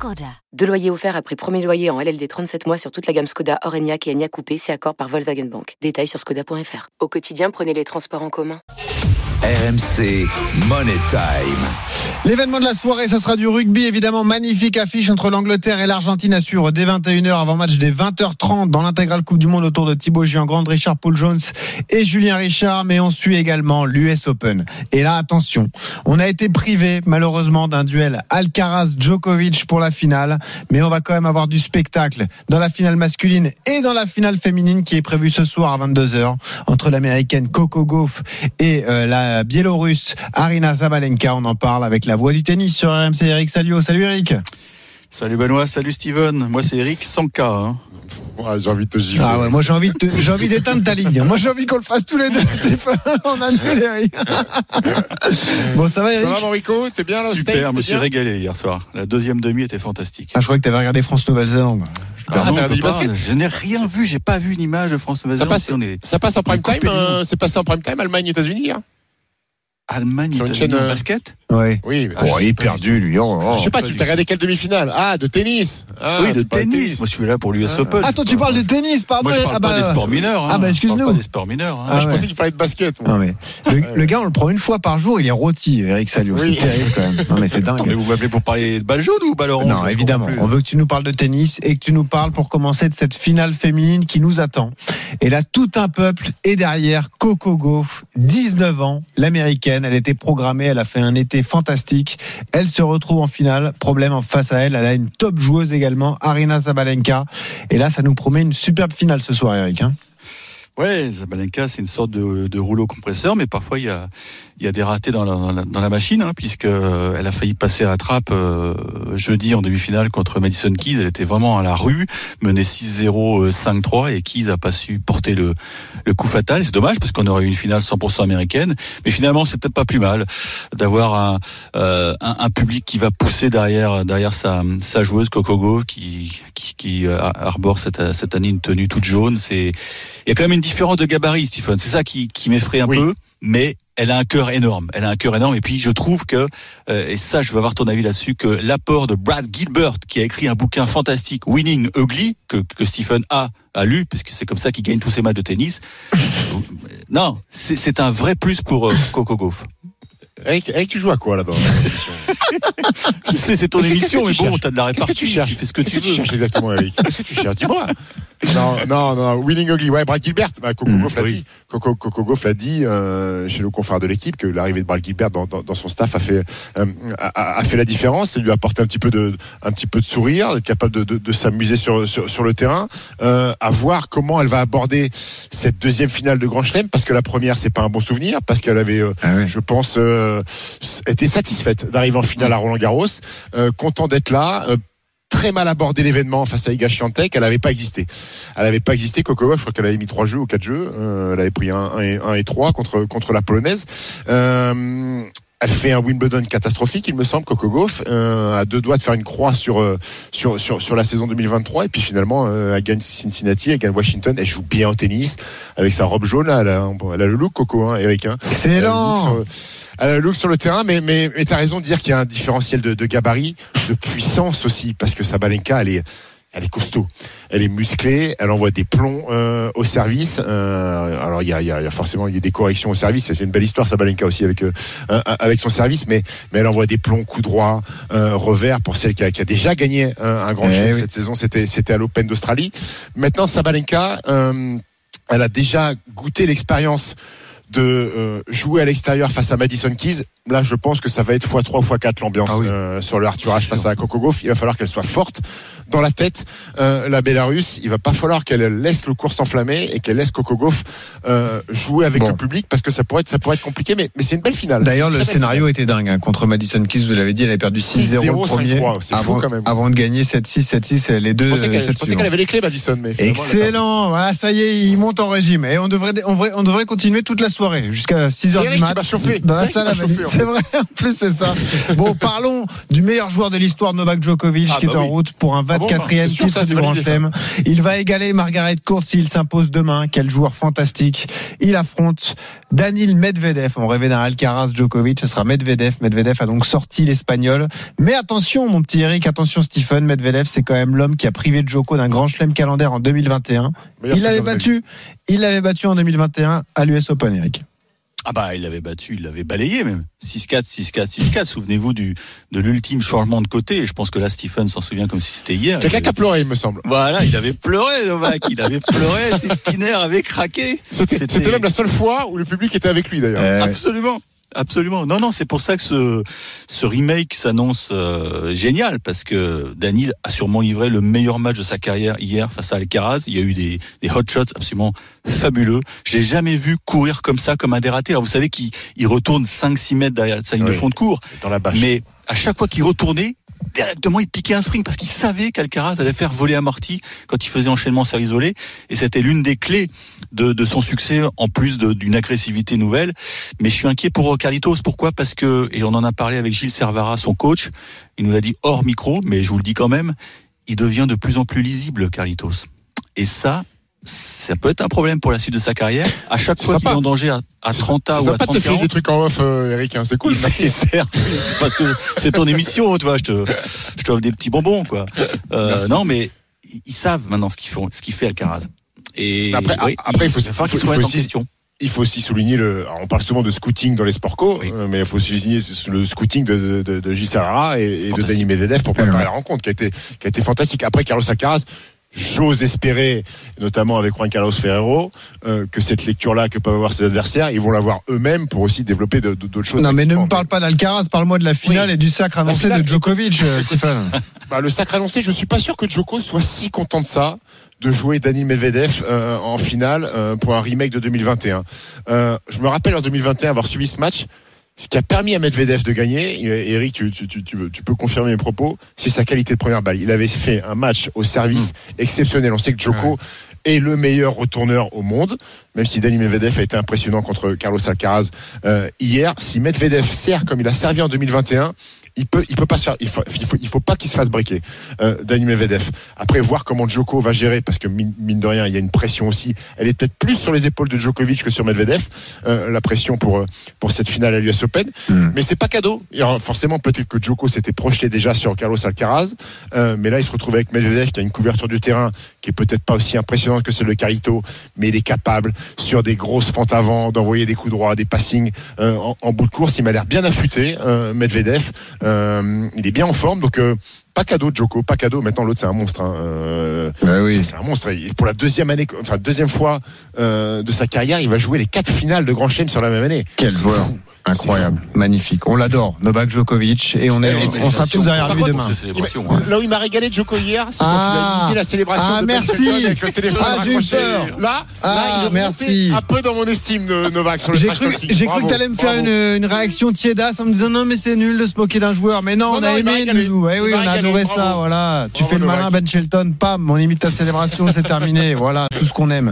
Skoda. Deux loyers offerts après premier loyer en LLD 37 mois sur toute la gamme Skoda, Orenia et Enya Coupé, c'est accord par Volkswagen Bank. Détails sur skoda.fr. Au quotidien, prenez les transports en commun. RMC Money Time. L'événement de la soirée, ce sera du rugby, évidemment. Magnifique affiche entre l'Angleterre et l'Argentine à suivre dès 21h avant match des 20h30 dans l'intégrale Coupe du Monde autour de Thibaut Giangrande, Richard Paul Jones et Julien Richard. Mais on suit également l'US Open. Et là, attention, on a été privé, malheureusement, d'un duel Alcaraz-Djokovic pour la finale. Mais on va quand même avoir du spectacle dans la finale masculine et dans la finale féminine qui est prévue ce soir à 22h entre l'américaine Coco Gauff et euh, la biélorusse Arina Zabalenka. On en parle avec la voix du tennis sur RMC Eric Salio. Salut Eric. Salut Benoît, salut Steven. Moi c'est Eric Sanka. Hein. Ouais, j'ai envie de te gifler. Ah ouais, moi j'ai envie de te- j'ai envie d'éteindre ta ligne. Moi j'ai envie qu'on le fasse tous les deux. Stéphane. On annule Eric. bon, ça va Ça Eric va Morico T'es bien là States, Super, je me suis régalé hier soir. La deuxième demi était fantastique. Ah, je croyais que t'avais regardé France Nouvelle-Zélande. Ah, je n'ai rien vu, j'ai pas vu une image de France Nouvelle Ça passe, On est ça passe en prime time euh. C'est passé en prime time Allemagne-États-unis hein Allemagne, États-Unis chaîne, euh, basket? Ouais. Oui. Ah, je Oh, sais il est perdu lui. Oh, oh. je sais pas, tu t'as regardé quelle demi-finale Ah, de tennis Ah, Oui, de tennis. Moi je suis là pour l'US Ah. Open. Ah, toi tu parles de tennis, pardon. Moi je parle Ah, pas bah, des sports mineurs. hein. Ah, bah, Je excuse-nous. parle pas des sports mineurs. hein. Ah, Je ouais. pensais que tu parlais de basket. moi. Non mais le, le gars on le prend une fois par jour, il est rôti, Eric Salio. Oui. C'est terrible quand même. Non mais c'est dingue. Attends, mais vous m'appelez pour parler de balle jaune ou balle orange Non, Je évidemment. On veut que tu nous parles de tennis et que tu nous parles pour commencer de cette finale féminine qui nous attend. Et là, tout un peuple est derrière Coco Gauff, 19 ans, l'américaine. Elle était programmée, elle a fait un été fantastique. Elle se retrouve en finale. Problème en face à elle, elle a une top joueuse également, Arina Zabalenka. Et là, ça nous promet une superbe finale ce soir, Eric. hein. Ouais, Zabalenka, c'est une sorte de, de rouleau compresseur, mais parfois il y a, y a des ratés dans la, dans la, dans la machine, hein, puisque euh, elle a failli passer à la trappe euh, jeudi en demi-finale contre Madison Keys. Elle était vraiment à la rue, menée 6-0, euh, 5-3, et Keys a pas su porter le, le coup fatal. C'est dommage parce qu'on aurait eu une finale 100% américaine, mais finalement c'est peut-être pas plus mal d'avoir un, euh, un, public qui va pousser derrière derrière sa, sa joueuse Coco Gauff qui qui, qui euh, arbore cette, cette année une tenue toute jaune. Il y a quand même une différence de gabarit, Stephen. C'est ça qui, qui m'effraie un Oui. peu, mais elle a un cœur énorme. Elle a un cœur énorme. Et puis je trouve que, euh, et ça, je veux avoir ton avis là-dessus, que l'apport de Brad Gilbert, qui a écrit un bouquin fantastique, Winning Ugly, que, que Stephen a, a lu, parce que c'est comme ça qu'il gagne tous ses matchs de tennis. non, c'est c'est un vrai plus pour euh, Coco Gauff. Eric, Eric, tu joues à quoi là-bas Je sais, c'est ton Mais qu'est-ce émission, mais bon, t'as de la Qu'est-ce répartie. que tu cherches Tu fais ce que Qu'est-ce tu que tu veux. cherches exactement, Eric Qu'est-ce que tu cherches Dis-moi. Non, non, non. Winning Ugly. Ouais, Brad Gilbert. Bah, Coco Mm, Gauff l'a dit. Coco, Coco Gauff l'a dit euh, chez le confrère de l'équipe que l'arrivée de Brad Gilbert dans, dans, dans son staff a fait euh, a, a fait la différence. Il lui a apporté un petit peu de un petit peu de sourire, d'être capable de, de, de s'amuser sur, sur sur le terrain. Euh, à voir comment elle va aborder cette deuxième finale de Grand Chelem parce que la première c'est pas un bon souvenir parce qu'elle avait Ah ouais. je pense, était satisfaite d'arriver en finale à Roland Garros, euh, content d'être là. euh, Très mal abordé l'événement face à Iga Swiatek, elle n'avait pas existé. Elle n'avait pas existé. Gauff, je crois qu'elle avait mis trois jeux ou quatre jeux. Euh, elle avait pris un, et, un trois contre contre la polonaise. Elle fait un Wimbledon catastrophique, il me semble, Coco Gauff, euh, à deux doigts de faire une croix sur, euh, sur, sur, sur la saison 2023. Et puis finalement, euh, elle gagne Cincinnati, elle gagne Washington, elle joue bien au tennis, avec sa robe jaune, là, elle a, elle a le look, Coco, hein, Eric. Hein. Excellent. Elle a le look sur le terrain, mais, mais, mais tu as raison de dire qu'il y a un différentiel de, de gabarit, de puissance aussi, parce que Sabalenka, elle est, elle est costaud, elle est musclée, elle envoie des plombs euh, au service. Euh, alors il y a, y a- y a forcément il y a des corrections au service, c'est une belle histoire Sabalenka aussi avec euh, avec son service, mais mais elle envoie des plombs, coups droits, euh, revers pour celle qui a, qui a déjà gagné euh, un grand Eh chelem oui. cette saison, c'était c'était à l'Open d'Australie. Maintenant Sabalenka, euh, elle a déjà goûté l'expérience de euh, jouer à l'extérieur face à Madison Keys. Là, je pense que ça va être x3 ou x4 l'ambiance Ah oui. euh, sur le Arthur C'est face à Coco Gauff. Il va falloir qu'elle soit forte dans la tête. Euh, la Bélarus, il va pas falloir qu'elle laisse le cours s'enflammer et qu'elle laisse Coco Gauff euh, jouer avec Bon. le public parce que ça pourrait être, ça pourrait être compliqué, mais, mais c'est une belle finale. D'ailleurs, le scénario était dingue. hein. Contre Madison Keys, vous l'avez dit, elle avait perdu 6-0 le 6-0, premier. 5-3, c'est fou avant, quand même. avant de gagner 7-6, 7-6, les deux. Je pensais qu'elle qu'elle avait les clés, Madison. Mais a. Excellent. Voilà, ça y est, il monte en régime. Et on devrait, on devrait, on devrait continuer toute la soirée. jusqu'à 6 C'est h du Eric qui mat. Dans la salle C'est vrai, en plus c'est ça. Bon, parlons du meilleur joueur de l'histoire, Novak Djokovic, Ah, qui bah est en oui. route pour un Ah bon, 24e c'est sûr, titre ça, du Grand. Chelem. Il va égaler Margaret Court s'il s'impose demain. Quel joueur fantastique. Il affronte Danil Medvedev. On rêvait d'un Alcaraz Djokovic. Ce sera Medvedev. Medvedev a donc sorti l'Espagnol. Mais attention, mon petit Eric, attention Stephen. Medvedev, c'est quand même l'homme qui a privé Djoko d'un grand chelem calendaire en 2021. Meilleur Il l'avait battu. Il l'avait battu en 2021 à l'US Open, Eric. Ah bah il l'avait battu, il l'avait balayé même. 6-4, 6-4, 6-4. Souvenez-vous du de l'ultime changement de côté. Et je pense que là Stephen s'en souvient comme si c'était hier. Quelqu'un Il qui a avait- pleuré, il me semble. Voilà, il avait pleuré, Novak. Il avait pleuré, ses petits nerfs avaient craqué. C'était C'était- c'était même la seule fois où le public était avec lui d'ailleurs. Euh, Absolument. Absolument. Non, non, c'est pour ça que ce, ce remake s'annonce euh, génial parce que Daniel a sûrement livré le meilleur match de sa carrière hier face à Alcaraz. Il y a eu des, des hot shots absolument fabuleux. Je l'ai jamais vu courir comme ça, comme un dératé. Alors vous savez qu'il il retourne 5-6 mètres derrière sa ligne de fond de cours. Dans la bâche. Mais à chaque fois qu'il retournait, directement il piquait un spring parce qu'il savait qu'Alcaraz allait faire voler amorti quand il faisait enchaînement serre isolé. Et c'était l'une des clés de, de son succès en plus d'une agressivité nouvelle. Mais je suis inquiet pour Carlitos. Pourquoi? Parce que, et on en a parlé avec Gilles Servara, son coach, il nous l'a dit hors micro, mais je vous le dis quand même, il devient de plus en plus lisible, Carlitos. Et ça, ça peut être un problème pour la suite de sa carrière. À chaque fois qu'il est en danger à, à 30 C'est ans ou à sympa de 30 te faire des trucs en off, euh, Eric. hein, C'est cool. faire, parce que c'est ton émission, tu vois, je te, je t'offre des petits bonbons, quoi. Euh, non, mais ils savent maintenant ce qu'ils font, ce qu'il fait Alcaraz. Et Après- oui, après, il faut- il faut- il faut aussi- question. Il faut aussi souligner le. on parle souvent de scouting dans les sports co, Oui. euh, mais il faut souligner le scouting de, de, de Gilles et, et de. Denis Medvedev pour préparer Ouais. la rencontre, qui a été qui a été fantastique. Après Carlos Alcaraz. J'ose espérer, notamment avec Juan Carlos Ferrero, euh, que cette lecture-là que peuvent avoir ses adversaires, ils vont l'avoir eux-mêmes pour aussi développer de- de- d'autres choses. Non, mais ne me parle pas d'Alcaraz, parle-moi de la finale Oui. et du sacre annoncé finale, de Djokovic, euh, Stéphane. Bah, le sacre annoncé, je suis pas sûr que Djoko soit si content de ça, de jouer Daniel Medvedev euh, en finale euh, pour un remake de 2021. Euh, je me rappelle en 2021 avoir suivi ce match. Ce qui a permis à Medvedev de gagner, Eric, tu, tu, tu, tu veux- tu peux confirmer mes propos, c'est sa qualité de première balle. Il avait fait un match au service exceptionnel. On sait que Djoko est le meilleur retourneur au monde, même si Daniel Medvedev a été impressionnant contre Carlos Alcaraz euh, hier. Si Medvedev sert comme il a servi en 2021, il peut, il peut pas se faire, il faut, il faut, il faut pas qu'il se fasse briquer, euh, Daniel Medvedev. Après, voir comment Djoko va gérer, parce que mine, mine de rien, il y a une pression aussi. Elle est peut-être plus sur les épaules de Djokovic que sur Medvedev, euh, la pression pour euh, pour cette finale à l'US Open. Mm. Mais c'est pas cadeau. Alors, forcément, peut-être que Djoko s'était projeté déjà sur Carlos Alcaraz, euh, mais là, il se retrouve avec Medvedev qui a une couverture du terrain qui est peut-être pas aussi impressionnante que celle de Carito, mais il est capable sur des grosses fentes avant d'envoyer des coups droits, des passings euh, en, en bout de course. Il m'a l'air bien affûté, euh, Medvedev. Euh, il est bien en forme, donc euh, pas cadeau, Djoko, pas cadeau. Maintenant, l'autre, c'est un monstre. hein. Euh, oui. c'est un monstre. Et pour la deuxième année, enfin deuxième fois euh, de sa carrière, il va jouer les quatre finales de Grand Chelem sur la même année. Quel joueur. fou. Incroyable, magnifique. On l'adore, Novak Djokovic, et on, est, Et on, on sera tous derrière Par lui contre, demain. Célébrations, hein. Là où il m'a régalé Djoko hier, c'est quand Ah. il a imité la célébration Ah, de merci. Shelton avec le téléphone Ah, j'ai eu peur. Là, Ah, là, il est merci. un peu dans mon estime de Novak sur le J'ai cru, j'ai cru que t'allais me faire une, une réaction tiédasse en me disant non mais c'est nul de se moquer d'un joueur. Mais non, Non, on non, a aimé nous. Eh oui, on a ça. Voilà. Tu fais le malin Ben Shelton, pam, on imite ta célébration, c'est terminé. Voilà, tout ce qu'on aime.